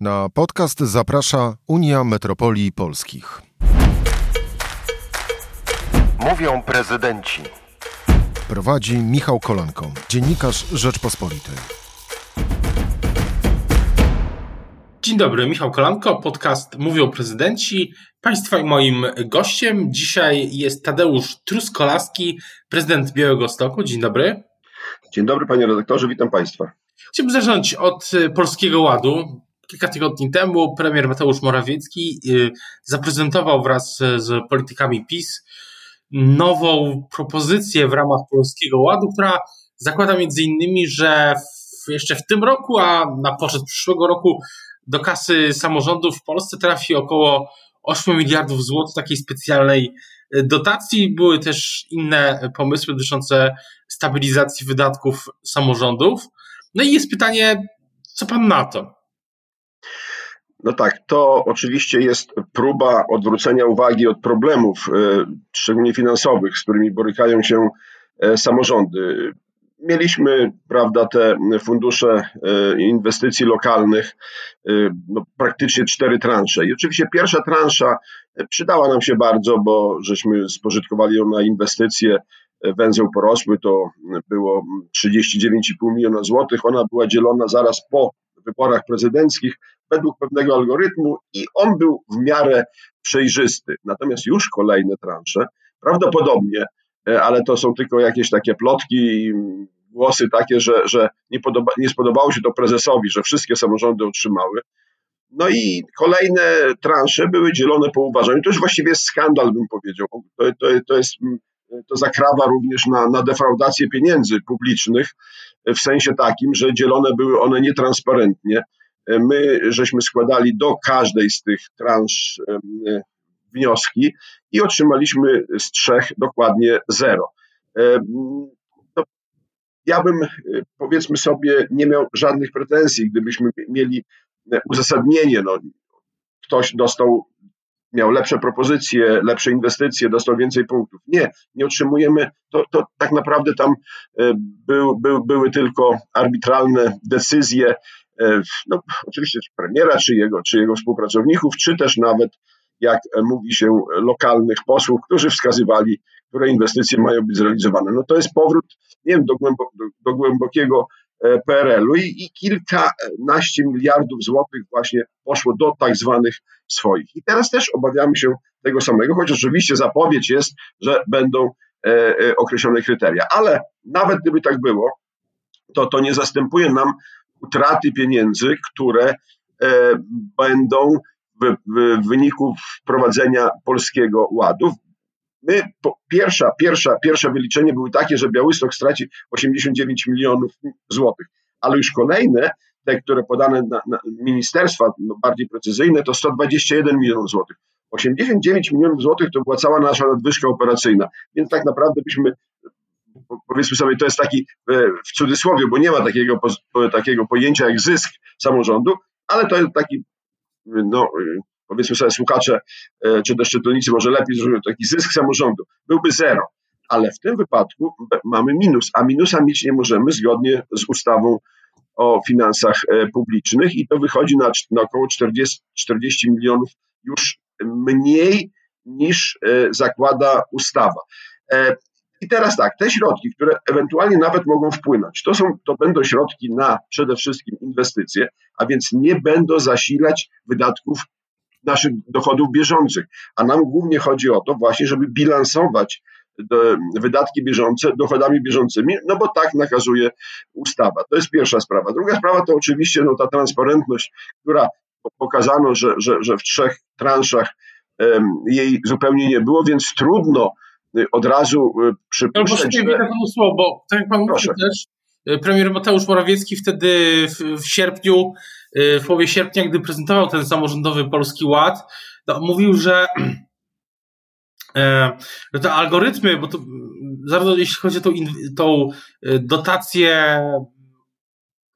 Na podcast zaprasza Unia Metropolii Polskich. Mówią prezydenci. Prowadzi Michał Kolanko, dziennikarz Rzeczpospolitej. Dzień dobry, Michał Kolanko, podcast Mówią prezydenci. Państwa i moim gościem dzisiaj jest Tadeusz Truskolaski, prezydent Białego Stoku. Dzień dobry. Dzień dobry panie redaktorze, witam państwa. Chciałbym zacząć od Polskiego Ładu. Kilka tygodni temu premier Mateusz Morawiecki y, zaprezentował wraz z politykami PiS nową propozycję w ramach Polskiego Ładu, która zakłada między innymi, że w, jeszcze w tym roku, a na poczet przyszłego roku do kasy samorządów w Polsce trafi około 8 miliardów złotych takiej specjalnej y, dotacji. Były też inne pomysły dotyczące stabilizacji wydatków samorządów. No i jest pytanie, co pan na to? No tak, to oczywiście jest próba odwrócenia uwagi od problemów, e, szczególnie finansowych, z którymi borykają się e, samorządy. Mieliśmy, prawda, te fundusze e, inwestycji lokalnych, no, praktycznie cztery transze. I oczywiście pierwsza transza przydała nam się bardzo, bo żeśmy spożytkowali ją na inwestycje. Węzeł porosły to było 39,5 miliona złotych. Ona była dzielona zaraz po wyborach prezydenckich według pewnego algorytmu i on był w miarę przejrzysty. Natomiast już kolejne transze, prawdopodobnie, e, ale to są tylko jakieś takie plotki i głosy takie, że, że nie, podoba, nie spodobało się to prezesowi, że wszystkie samorządy otrzymały. No i kolejne transze były dzielone po uważaniu. To już właściwie jest skandal, bym powiedział. To, to, to jest to zakrawa również na, na defraudację pieniędzy publicznych, w sensie takim, że dzielone były one nietransparentnie. My żeśmy składali do każdej z tych transz wnioski i otrzymaliśmy z trzech dokładnie zero. Ja bym, powiedzmy sobie, nie miał żadnych pretensji, gdybyśmy mieli uzasadnienie. No, ktoś dostał miał lepsze propozycje, lepsze inwestycje, dostał więcej punktów. Nie, nie otrzymujemy, to, to tak naprawdę tam e, był, był, były tylko arbitralne decyzje, e, no, oczywiście premiera, czy jego, czy jego współpracowników, czy też nawet, jak mówi się, lokalnych posłów, którzy wskazywali, które inwestycje mają być zrealizowane. No to jest powrót, nie wiem, do, głębo, do, do głębokiego E, PRL-u i, i kilkanaście miliardów złotych właśnie poszło do tak zwanych swoich. I teraz też obawiamy się tego samego, choć oczywiście zapowiedź jest, że będą e, e, określone kryteria. Ale nawet gdyby tak było, to to nie zastępuje nam utraty pieniędzy, które będą w, w wyniku wprowadzenia polskiego ładu. My, po, pierwsza, pierwsza, pierwsze wyliczenie były takie, że Białystok straci 89 milionów złotych, ale już kolejne, te, które podane na, na ministerstwa, no bardziej precyzyjne, to 121 milionów złotych. 89 milionów złotych to była cała nasza nadwyżka operacyjna, więc tak naprawdę byśmy, powiedzmy sobie, to jest taki e, w cudzysłowie, bo nie ma takiego, takiego pojęcia jak zysk samorządu, ale to jest taki no, powiedzmy sobie słuchacze, e, czy też czytelnicy może lepiej zrozumią, taki zysk samorządu byłby zero. Ale w tym wypadku mamy minus, a minusa mieć nie możemy zgodnie z ustawą o finansach e, publicznych i to wychodzi na, na około 40, 40 milionów już mniej niż e, zakłada ustawa. I teraz tak, te środki, które ewentualnie nawet mogą wpłynąć, to, są, to będą środki na przede wszystkim inwestycje, a więc nie będą zasilać wydatków naszych dochodów bieżących. A nam głównie chodzi o to właśnie, żeby bilansować wydatki bieżące dochodami bieżącymi, no bo tak nakazuje ustawa. To jest pierwsza sprawa. Druga sprawa to oczywiście no, ta transparentność, która pokazano, że, że, że w trzech transzach um, jej zupełnie nie było, więc trudno y, od razu y, przypuszczać. No, że... słowo, bo tak jak pan mówił też, y, premier Mateusz Morawiecki wtedy w, w sierpniu w połowie sierpnia, gdy prezentował ten samorządowy Polski Ład, mówił, że e, że te algorytmy, bo to zarówno jeśli chodzi o tą, tą y, dotację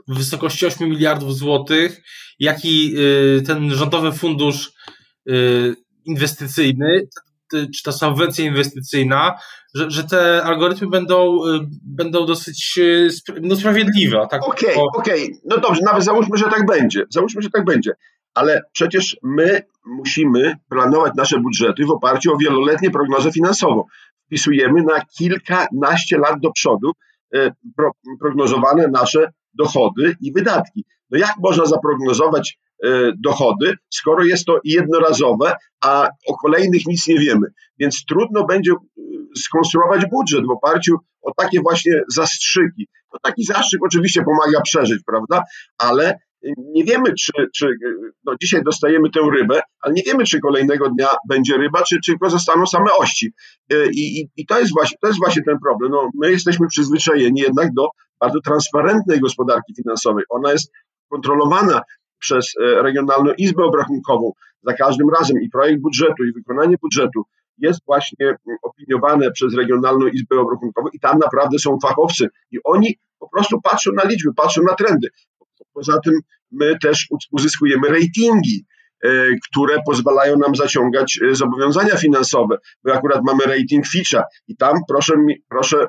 w wysokości 8 miliardów złotych, jak i y, ten rządowy fundusz inwestycyjny, czy ta subwencja inwestycyjna, że, że te algorytmy będą, będą dosyć no, sprawiedliwe. Tak? Okej, okay, okej, okay. no dobrze, nawet załóżmy, że tak będzie. Załóżmy, że tak będzie. Ale przecież my musimy planować nasze budżety w oparciu o wieloletnie prognozy finansową. Wpisujemy na kilkanaście lat do przodu prognozowane nasze dochody i wydatki. No jak można zaprognozować dochody, skoro jest to jednorazowe, a o kolejnych nic nie wiemy. Więc trudno będzie e, skonstruować budżet w oparciu o takie właśnie zastrzyki. No taki zastrzyk oczywiście pomaga przeżyć, prawda? Ale nie wiemy, czy, czy no dzisiaj dostajemy tę rybę, ale nie wiemy, czy kolejnego dnia będzie ryba, czy, czy tylko zostaną same ości. E, I, i, i to, jest właśnie, to jest właśnie ten problem. No, my jesteśmy przyzwyczajeni jednak do bardzo transparentnej gospodarki finansowej. Ona jest kontrolowana przez e, Regionalną Izbę Obrachunkową za każdym razem i projekt budżetu, i wykonanie budżetu jest właśnie opiniowane przez Regionalną Izbę Obrachunkową i tam naprawdę są fachowcy i oni po prostu patrzą na liczby, patrzą na trendy. Poza tym my też uzyskujemy ratingi, e, które pozwalają nam zaciągać e, zobowiązania finansowe. My akurat mamy rating Fitcha i tam proszę, proszę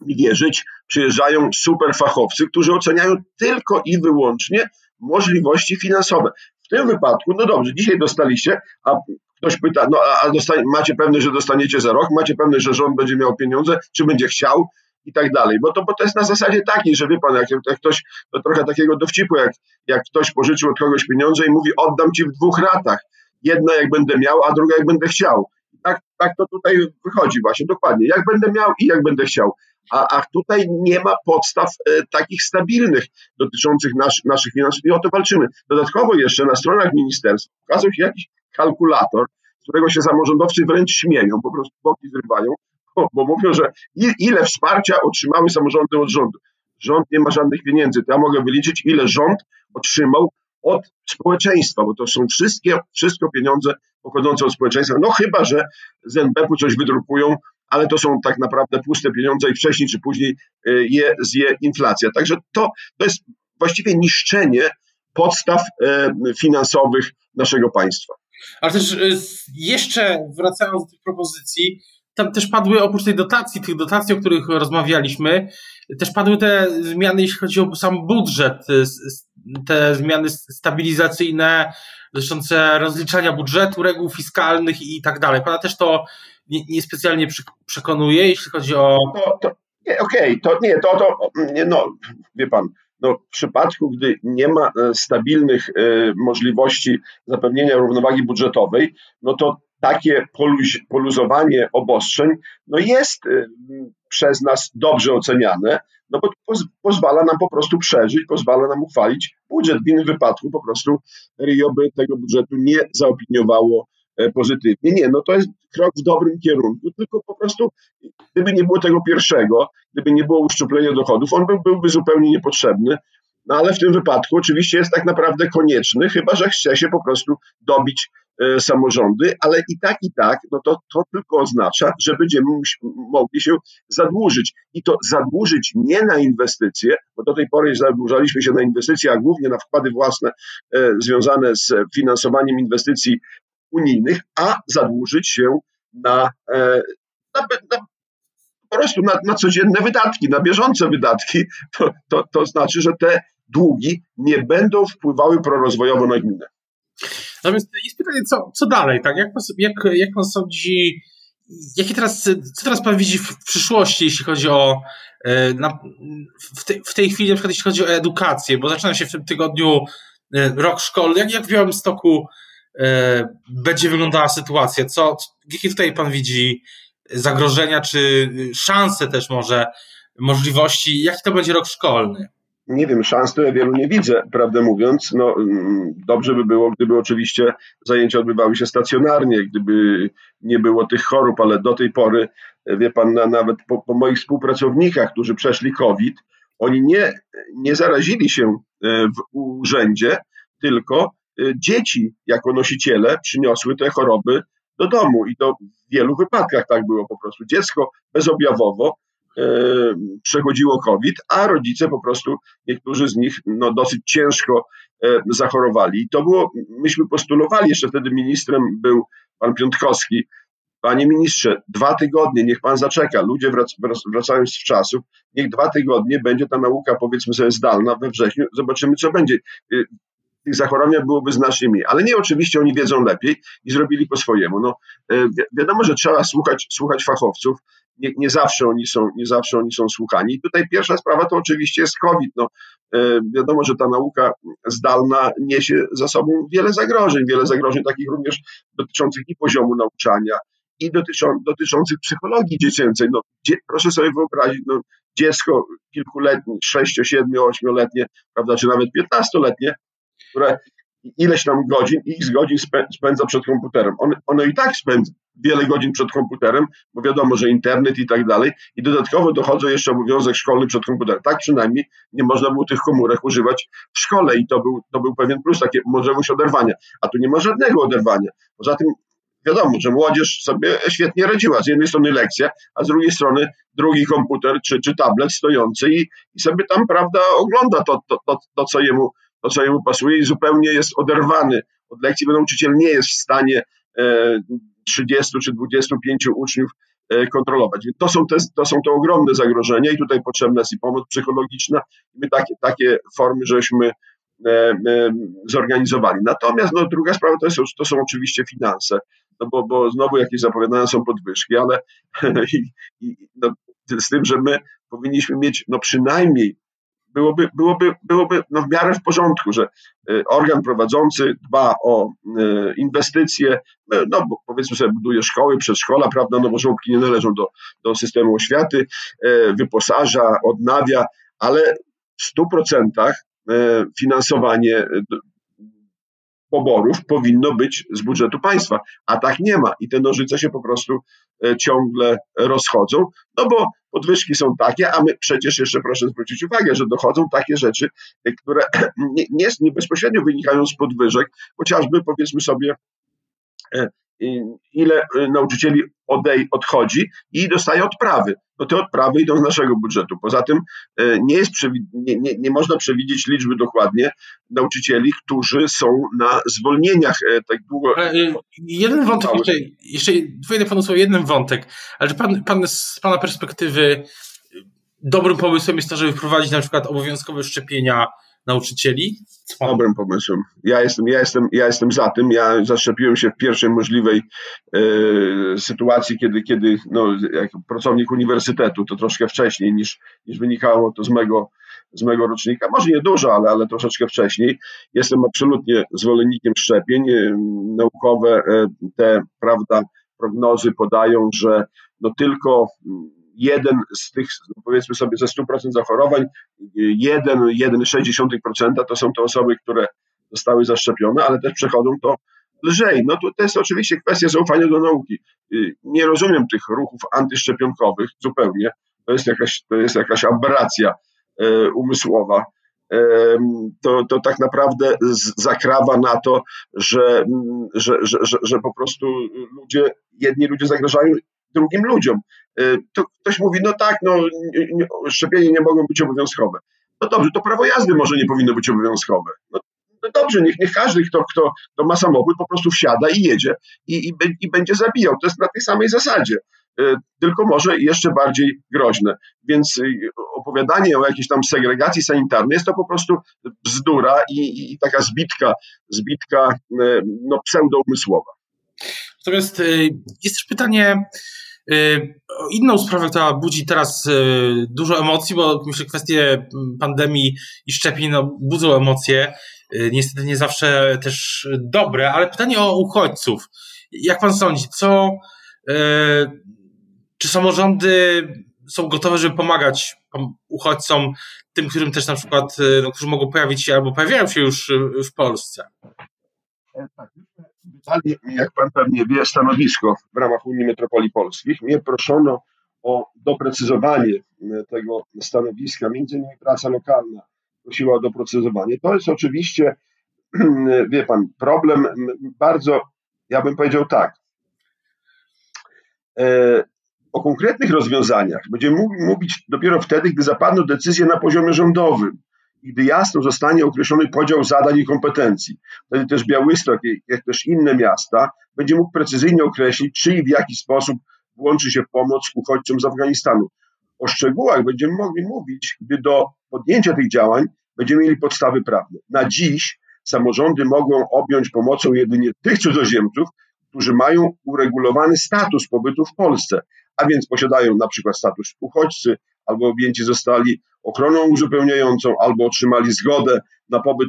mi wierzyć, przyjeżdżają super fachowcy, którzy oceniają tylko i wyłącznie możliwości finansowe. W tym wypadku, no dobrze, dzisiaj dostaliście, a ktoś pyta, no a dostanie, macie pewność, że dostaniecie za rok, macie pewność, że rząd będzie miał pieniądze, czy będzie chciał i tak dalej. Bo to, bo to jest na zasadzie takiej, że wie pan, jak, jak ktoś, to trochę takiego dowcipu, jak, jak ktoś pożyczył od kogoś pieniądze i mówi, oddam ci w dwóch ratach. Jedna jak będę miał, a druga jak będę chciał. Tak, tak to tutaj wychodzi właśnie, dokładnie. Jak będę miał i jak będę chciał a, a tutaj nie ma podstaw e, takich stabilnych dotyczących nasz, naszych finansów i o to walczymy. Dodatkowo jeszcze na stronach ministerstw ukazał się jakiś kalkulator, z którego się samorządowcy wręcz śmieją, po prostu boki zrywają, bo, bo mówią, że ile wsparcia otrzymały samorządy od rządu. Rząd nie ma żadnych pieniędzy. To ja mogę wyliczyć, ile rząd otrzymał od społeczeństwa, bo to są wszystkie, wszystko pieniądze pochodzące od społeczeństwa. No chyba, że z NBP-u coś wydrukują ale to są tak naprawdę puste pieniądze i wcześniej czy później y, je zje inflacja. Także to, to jest właściwie niszczenie podstaw y, finansowych naszego państwa. Ale też y, jeszcze wracając do tych propozycji, tam też padły oprócz tej dotacji, tych dotacji, o których rozmawialiśmy, też padły te zmiany, jeśli chodzi o sam budżet, te zmiany stabilizacyjne dotyczące rozliczania budżetu, reguł fiskalnych i tak dalej. Pana też to niespecjalnie nie przekonuje, jeśli chodzi o. Okej, okay, to nie, to, to no, wie pan, no, w przypadku, gdy nie ma e, stabilnych e, możliwości zapewnienia równowagi budżetowej, no to takie poluz, poluzowanie obostrzeń no jest e, przez nas dobrze oceniane, no bo poz, pozwala nam po prostu przeżyć, pozwala nam uchwalić budżet. W innym wypadku po prostu Rio by tego budżetu nie zaopiniowało E, pozytywnie. Nie, no to jest krok w dobrym kierunku, tylko po prostu gdyby nie było tego pierwszego, gdyby nie było uszczuplenia dochodów, on by, byłby zupełnie niepotrzebny. No ale w tym wypadku oczywiście jest tak naprawdę konieczny, chyba że chce się po prostu dobić samorządy, ale i tak, i tak, no to, to tylko oznacza, że będziemy mogli się zadłużyć. I to zadłużyć nie na inwestycje, bo do tej pory zadłużaliśmy się na inwestycje, a głównie na wkłady własne e, związane z finansowaniem inwestycji unijnych, a zadłużyć się na, e, na, na po prostu na, na, codzienne wydatki, na bieżące wydatki, to, to, to znaczy, że te długi nie będą wpływały prorozwojowo na gminę. Natomiast jest pytanie, co, co dalej, tak? Jak pan, jak, jak pan sądzi, jakie teraz, co teraz pan widzi w przyszłości, jeśli chodzi o e, na, w, te, w tej chwili, na przykład jeśli chodzi o edukację, bo zaczyna się w tym tygodniu e, rok szkolny, jak, jak w Białymstoku E, będzie wyglądała sytuacja? Co, jakie tutaj pan widzi zagrożenia, czy szanse też może, możliwości? Jaki to będzie rok szkolny? Nie wiem, szans ja wielu nie widzę, prawdę mówiąc. No, mm, dobrze by było, gdyby oczywiście zajęcia odbywały się stacjonarnie, gdyby nie było tych chorób, ale do tej pory, wie pan, nawet po, po moich współpracownikach, którzy przeszli COVID, oni nie, nie zarazili się e, w urzędzie, tylko Y, dzieci jako nosiciele przyniosły te choroby do domu i to w wielu wypadkach tak było po prostu. Dziecko bezobjawowo e, przechodziło COVID, a rodzice po prostu, niektórzy z nich no, dosyć ciężko e, zachorowali. I to było, myśmy postulowali, jeszcze wtedy ministrem był pan Piątkowski, Panie ministrze, dwa tygodnie, niech pan zaczeka. Ludzie wrac, wracają z czasów, niech dwa tygodnie będzie ta nauka, powiedzmy sobie, zdalna we wrześniu. Zobaczymy, co będzie. Y, tych zachorowań byłoby znacznie mniej. Ale nie, oczywiście oni wiedzą lepiej i zrobili po swojemu. No, y, wi wiadomo, że trzeba słuchać, słuchać fachowców. Nie, nie, zawsze oni są, nie zawsze oni są słuchani. I tutaj pierwsza sprawa to oczywiście jest COVID. No, y, wiadomo, że ta nauka zdalna niesie za sobą wiele zagrożeń, wiele zagrożeń takich również dotyczących i poziomu nauczania, i dotyczą, dotyczących psychologii dziecięcej. No, dzie, proszę sobie wyobrazić, no, dziecko kilkuletnie, 6, 7, 8-letnie, prawda, czy nawet 15-letnie, które ileś tam godzin, x godzin spędza przed komputerem. Ono, ono i tak spędza wiele godzin przed komputerem, bo wiadomo, że internet i tak dalej, i dodatkowo dochodzą jeszcze obowiązek szkolny przed komputerem. Tak przynajmniej nie można było tych komórek używać w szkole i to był, to był pewien plus, takie możliwość oderwania. A tu nie ma żadnego oderwania. Poza tym wiadomo, że młodzież sobie świetnie radziła. Z jednej strony lekcja, a z drugiej strony drugi komputer czy, czy tablet stojący i, i sobie tam, prawda, ogląda to, to, to, to, co jemu, to, co jemu pasuje i zupełnie jest oderwany od lekcji, bo nauczyciel nie jest w stanie e, 30 czy 25 uczniów e, kontrolować. To są, te, to są te ogromne zagrożenia i tutaj potrzebna jest i pomoc psychologiczna. My takie, takie formy żeśmy e, e, zorganizowali. Natomiast no, druga sprawa to, jest, to są oczywiście finanse no bo, bo znowu jakieś zapowiadania są podwyżki, ale i, i, no, z tym, że my powinniśmy mieć no przynajmniej byłoby, byłoby, byłoby no w miarę w porządku, że e, organ prowadzący dba o e, inwestycje, e, no powiedzmy sobie buduje szkoły, przedszkola, prawda, no bo żłobki nie należą do, do systemu oświaty, wyposaża, odnawia, ale w 100% finansowanie poborów powinno być z budżetu państwa, a tak nie ma. I te nożyce się po prostu e, ciągle rozchodzą, no bo podwyżki są takie, a my przecież jeszcze proszę zwrócić uwagę, że dochodzą takie rzeczy, e, które nie, nie, nie bezpośrednio wynikają z podwyżek, chociażby powiedzmy sobie e, ile y, nauczycieli odej, odchodzi i dostaje odprawy. No te odprawy idą z naszego budżetu. Poza tym y, nie, jest nie, nie, nie można przewidzieć liczby dokładnie nauczycieli, którzy są na zwolnieniach y, tak długo. Jeden wątek, jeszcze, jeszcze wejdę panu słowo jeden wątek, ale czy pan, pan z pana perspektywy dobrym pomysłem jest to, żeby wprowadzić na przykład obowiązkowe szczepienia nauczycieli? Dobrym pomysłem. Ja jestem, ja, jestem, ja jestem za tym. Ja zaszczepiłem się w pierwszej możliwej e, sytuacji, kiedy, kiedy no, jako pracownik uniwersytetu, to troszkę wcześniej niż, niż wynikało to z mego, z mego rocznika. Może nie dużo, ale, ale troszeczkę wcześniej. Jestem absolutnie zwolennikiem szczepień. E, naukowe e, te, prawda, prognozy podają, że no tylko jeden z tych, powiedzmy sobie, ze 100% zachorowań, 1,6% to są te osoby, które zostały zaszczepione, ale też przechodzą to lżej. No to, to jest oczywiście kwestia zaufania do nauki. Y, nie rozumiem tych ruchów antyszczepionkowych zupełnie. To jest jakaś, to jest jakaś aberracja e, umysłowa. E, to, to tak naprawdę zakrawa na to, że, że, że, że, że po prostu ludzie, jedni ludzie zagrażają drugim ludziom. Y, to ktoś mówi, no tak, no, szczepienie nie mogą być obowiązkowe. No dobrze, to prawo jazdy może nie powinno być obowiązkowe. No, no dobrze, niech, niech każdy, kto, kto, kto ma samochód, po prostu wsiada i jedzie i, i, i będzie zabijał. To jest na tej samej zasadzie y, tylko może jeszcze bardziej groźne. Więc y, opowiadanie o jakiejś tam segregacji sanitarnej jest to po prostu bzdura i, i taka zbitka, zbitka no, pseudoumysłowa. Natomiast jest też pytanie, Y, inną sprawę, która budzi teraz y, dużo emocji, bo myślę, kwestie pandemii i szczepień no, budzą emocje. Y, niestety nie zawsze też dobre, ale pytanie o uchodźców. Jak pan sądzi, co, czy samorządy są gotowe, żeby pomagać uchodźcom, tym, którym też na przykład, no, którzy mogą pojawić się albo pojawiają się już w Polsce? E, tak, wydali, jak pan pewnie wie, stanowisko w ramach Unii Metropolii Polskich. Mnie proszono o doprecyzowanie tego stanowiska, między innymi praca lokalna prosiła o doprecyzowanie. To jest oczywiście, wie pan, problem bardzo, ja bym powiedział tak, e, o konkretnych rozwiązaniach będziemy mówić dopiero wtedy, gdy zapadną decyzje na poziomie rządowym gdy jasno zostanie określony podział zadań i kompetencji. Wtedy też Białystok, jak też inne miasta, będzie mógł precyzyjnie określić, czy i w jaki sposób włączy się w pomoc uchodźcom z Afganistanu. O szczegółach będziemy mogli mówić, gdy do podjęcia tych działań będziemy mieli podstawy prawne. Na dziś samorządy mogą objąć pomocą jedynie tych cudzoziemców, którzy mają uregulowany status pobytu w Polsce, a więc posiadają na przykład status uchodźcy, albo objęci zostali ochroną uzupełniającą, albo otrzymali zgodę na pobyt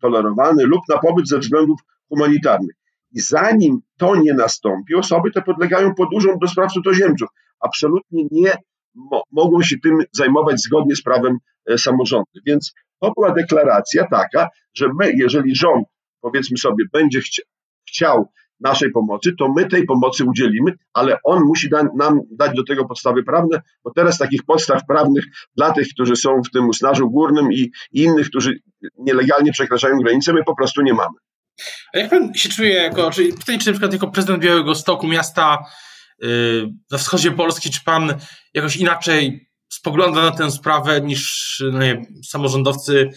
tolerowany lub na pobyt ze względów humanitarnych. I zanim to nie nastąpi, osoby te podlegają podróżom do spraw cudzoziemców. Absolutnie nie mo mogą się tym zajmować zgodnie z prawem e, samorządu. Więc to była deklaracja taka, że my, jeżeli rząd, powiedzmy sobie, będzie chci chciał naszej pomocy, to my tej pomocy udzielimy, ale on musi da, nam dać do tego podstawy prawne, bo teraz takich podstaw prawnych dla tych, którzy są w tym usnażu górnym i, i innych, którzy nielegalnie przekraczają granicę, my po prostu nie mamy. A jak pan się czuje jako, czyli pytanie, czy na przykład jako prezydent Białego Stoku, miasta yy, na wschodzie Polski, czy pan jakoś inaczej spogląda na tę sprawę niż no nie, samorządowcy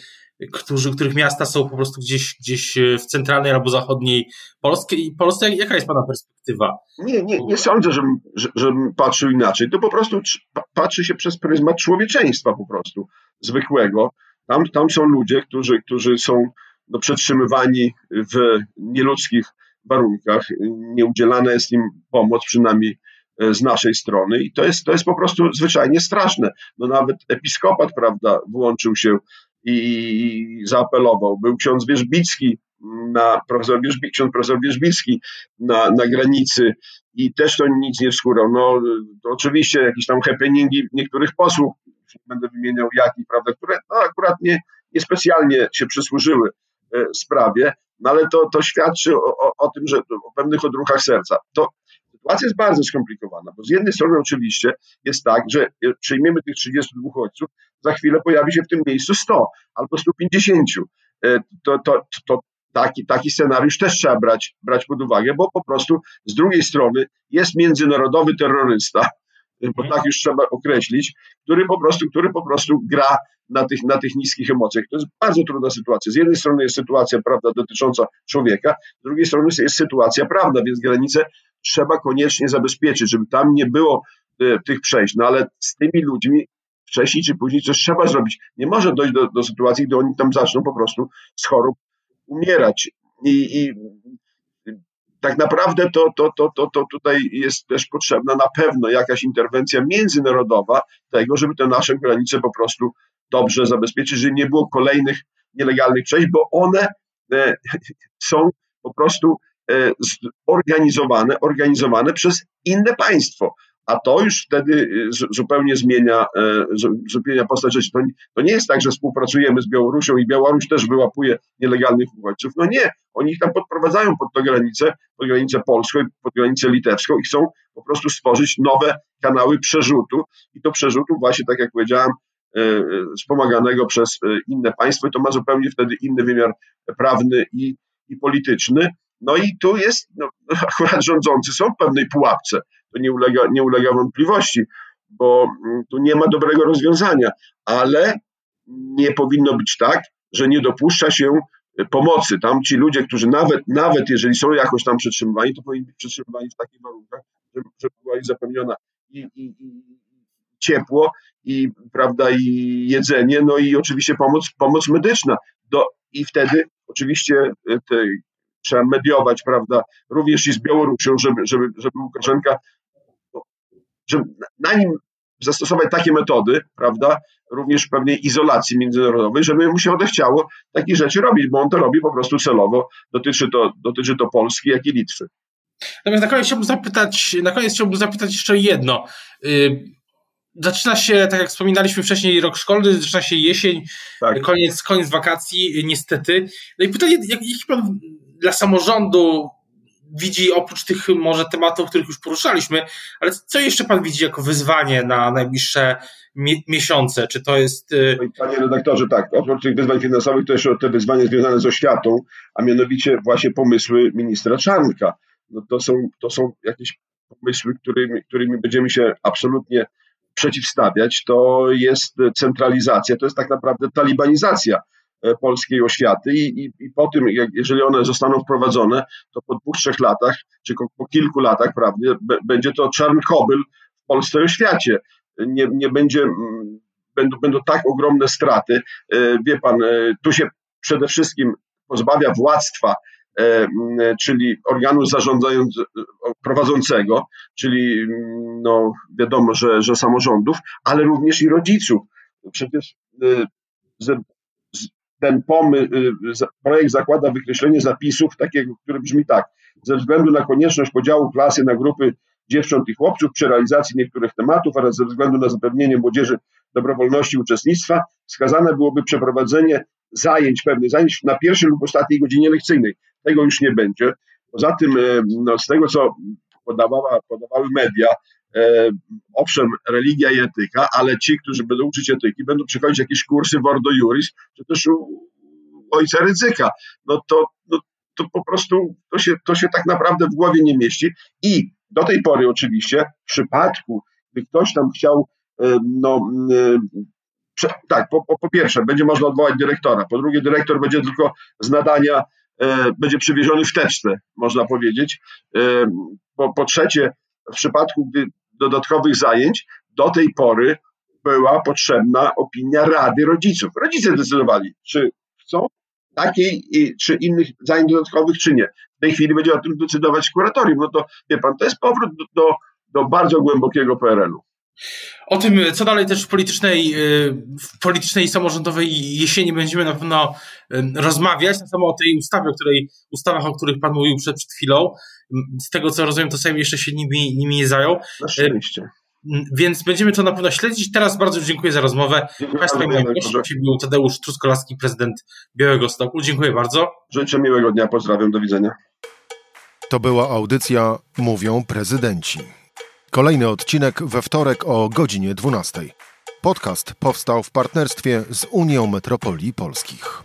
którzy, których miasta są po prostu gdzieś, gdzieś w centralnej albo zachodniej Polski. Polsce. Jaka jest Pana perspektywa? Nie, nie, nie sądzę, żebym, żebym patrzył inaczej. To po prostu patrzy się przez pryzmat człowieczeństwa po prostu, zwykłego. Tam, tam są ludzie, którzy, którzy są no, przetrzymywani w nieludzkich warunkach. Nieudzielana jest im pomoc, przynajmniej e, z naszej strony i to jest, to jest po prostu zwyczajnie straszne. No nawet episkopat, prawda, włączył się i zaapelował. Był ksiądz Wierzbicki, na profesor Wierzbi, ksiądz profesor Wierzbicki na, na granicy i też to nic nie wskórał. No, oczywiście jakieś tam happeningi niektórych posłów, będę wymieniał jakich, prawda, które no, akurat nie, niespecjalnie się przysłużyły e, sprawie, no ale to, to świadczy o, o, o tym, że o pewnych odruchach serca. To sytuacja jest bardzo skomplikowana, bo z jednej strony oczywiście jest tak, że przyjmiemy tych 32 uchodźców, za chwilę pojawi się w tym miejscu 100 albo 150. E, to, to, to taki, taki scenariusz też trzeba brać, brać pod uwagę, bo po prostu z drugiej strony jest międzynarodowy terrorysta, bo tak już trzeba określić, który po prostu, który po prostu gra na tych, na tych niskich emocjach. To jest bardzo trudna sytuacja. Z jednej strony jest sytuacja prawda dotycząca człowieka, z drugiej strony jest sytuacja prawna, więc granice trzeba koniecznie zabezpieczyć, żeby tam nie było e, tych przejść. No ale z tymi ludźmi wcześniej czy później coś trzeba zrobić. Nie może dojść do, do sytuacji, gdy oni tam zaczną po prostu z chorób umierać. I, i tak naprawdę to, to, to, to, to tutaj jest też potrzebna na pewno jakaś interwencja międzynarodowa tego, żeby te nasze granice po prostu dobrze zabezpieczyć, żeby nie było kolejnych nielegalnych przejść, bo one e, są po prostu e, zorganizowane, organizowane przez inne państwo a to już wtedy y, zupełnie zmienia, e, zmienia postać rzeczy. To, to nie jest tak, że współpracujemy z Białorusią i Białoruś też wyłapuje nielegalnych uchodźców. No nie, oni ich tam podprowadzają pod tę granicę, pod granicę polską, pod granicę litewską i chcą po prostu stworzyć nowe kanały przerzutu i to przerzutu właśnie, tak jak powiedziałem, e, e, wspomaganego przez inne państwo i to ma zupełnie wtedy inny wymiar prawny i, i polityczny. No i tu jest, no, akurat rządzący są w pewnej pułapce, to nie ulega, nie ulega wątpliwości, bo mm, tu nie ma dobrego rozwiązania, ale nie powinno być tak, że nie dopuszcza się e, pomocy. Tam ci ludzie, którzy nawet, nawet jeżeli są jakoś tam przetrzymywani, to powinni być przetrzymywani w takich warunkach, żeby, żeby była im zapewniona i, i, i ciepło, i, prawda, i jedzenie, no i oczywiście pomoc, pomoc medyczna. Do, I wtedy oczywiście e, te, trzeba mediować, prawda, również i z Białorusią, żeby, żeby, żeby Łukaszenka żeby na nim zastosować takie metody, prawda, również pewnej izolacji międzynarodowej, żeby mu się odechciało takich rzeczy robić, bo on to robi po prostu celowo. Dotyczy to, dotyczy to Polski, jak i Litwy. Natomiast na koniec chciałbym zapytać, na koniec chciałbym zapytać jeszcze jedno. Zaczyna się, tak jak wspominaliśmy wcześniej, rok szkolny, zaczyna się jesień, tak. koniec, koniec wakacji, niestety. No i pytanie, jaki plan dla samorządu widzi oprócz tych może tematów, których już poruszaliśmy, ale co jeszcze Pan widzi jako wyzwanie na najbliższe miesiące? Czy to jest. Y, panie redaktorze, tak. Oprócz tych wyzwań finansowych, to jeszcze te wyzwania związane z oświatą, a mianowicie właśnie pomysły ministra Czarnka. No to, są, to są jakieś pomysły, którymi, którymi będziemy się absolutnie przeciwstawiać, to jest centralizacja, to jest tak naprawdę talibanizacja polskiej oświaty i, i, i po tym, jeżeli one zostaną wprowadzone, to po dwóch, trzech latach, czy po kilku latach, prawda, będzie to czarny kobyl w Polsce oświacie. Nie, nie będzie, będą, będą tak ogromne straty. E, wie pan, tu się przede wszystkim pozbawia władztwa E, czyli organu zarządzającego, prowadzącego, czyli no, wiadomo, że, że samorządów, ale również i rodziców. Przecież e, ten pomysł, e, projekt zakłada wykreślenie zapisów takiego, który brzmi tak. Ze względu na konieczność podziału klasy na grupy dziewcząt i chłopców przy realizacji niektórych tematów oraz ze względu na zapewnienie młodzieży dobrowolności uczestnictwa, wskazane byłoby przeprowadzenie zajęć, pewnych zajęć na pierwszej lub ostatniej godzinie lekcyjnej. Tego już nie będzie. Poza tym, e, no, z tego co podawała, podawały media, owszem, religia i etyka, ale ci, którzy będą uczyć etyki, będą przychodzić jakieś kursy w Ordo Juris, czy też u ojca ryzyka. No to, no, to po prostu to się, to się tak naprawdę w głowie nie mieści. I do tej pory oczywiście, w przypadku, gdy ktoś tam chciał e, no, tak, po, po, pierwsze, będzie można odwołać dyrektora. Po drugie, dyrektor będzie tylko z nadania, e, będzie przywieziony w teczce, można powiedzieć. E, po, po trzecie, w przypadku gdy dodatkowych zajęć, do tej pory była potrzebna opinia Rady Rodziców. Rodzice decydowali, czy chcą takiej czy innych zajęć dodatkowych, czy nie. W tej chwili będzie o tym decydować kuratorium. No to wie pan, to jest powrót do, do, do bardzo głębokiego PRL-u. O tym, co dalej też w politycznej, y, w politycznej samorządowej jesieni będziemy na pewno y, rozmawiać. Na samo o tej ustawie, o której, ustawach, o których Pan mówił przed, przed chwilą. Z tego co rozumiem, to Sejm jeszcze się nimi, nimi nie zajął. Na szczęście. Więc będziemy to na pewno śledzić. Teraz bardzo dziękuję za rozmowę. Państwa moim gościem był Tadeusz Truskolaski, prezydent Białego Stoku. Dziękuję bardzo. Życzę miłego dnia, pozdrawiam, do widzenia. To była audycja Mówią Prezydenci. Kolejny odcinek we wtorek o godzinie 12. Podcast powstał w partnerstwie z Unią Metropolii Polskich.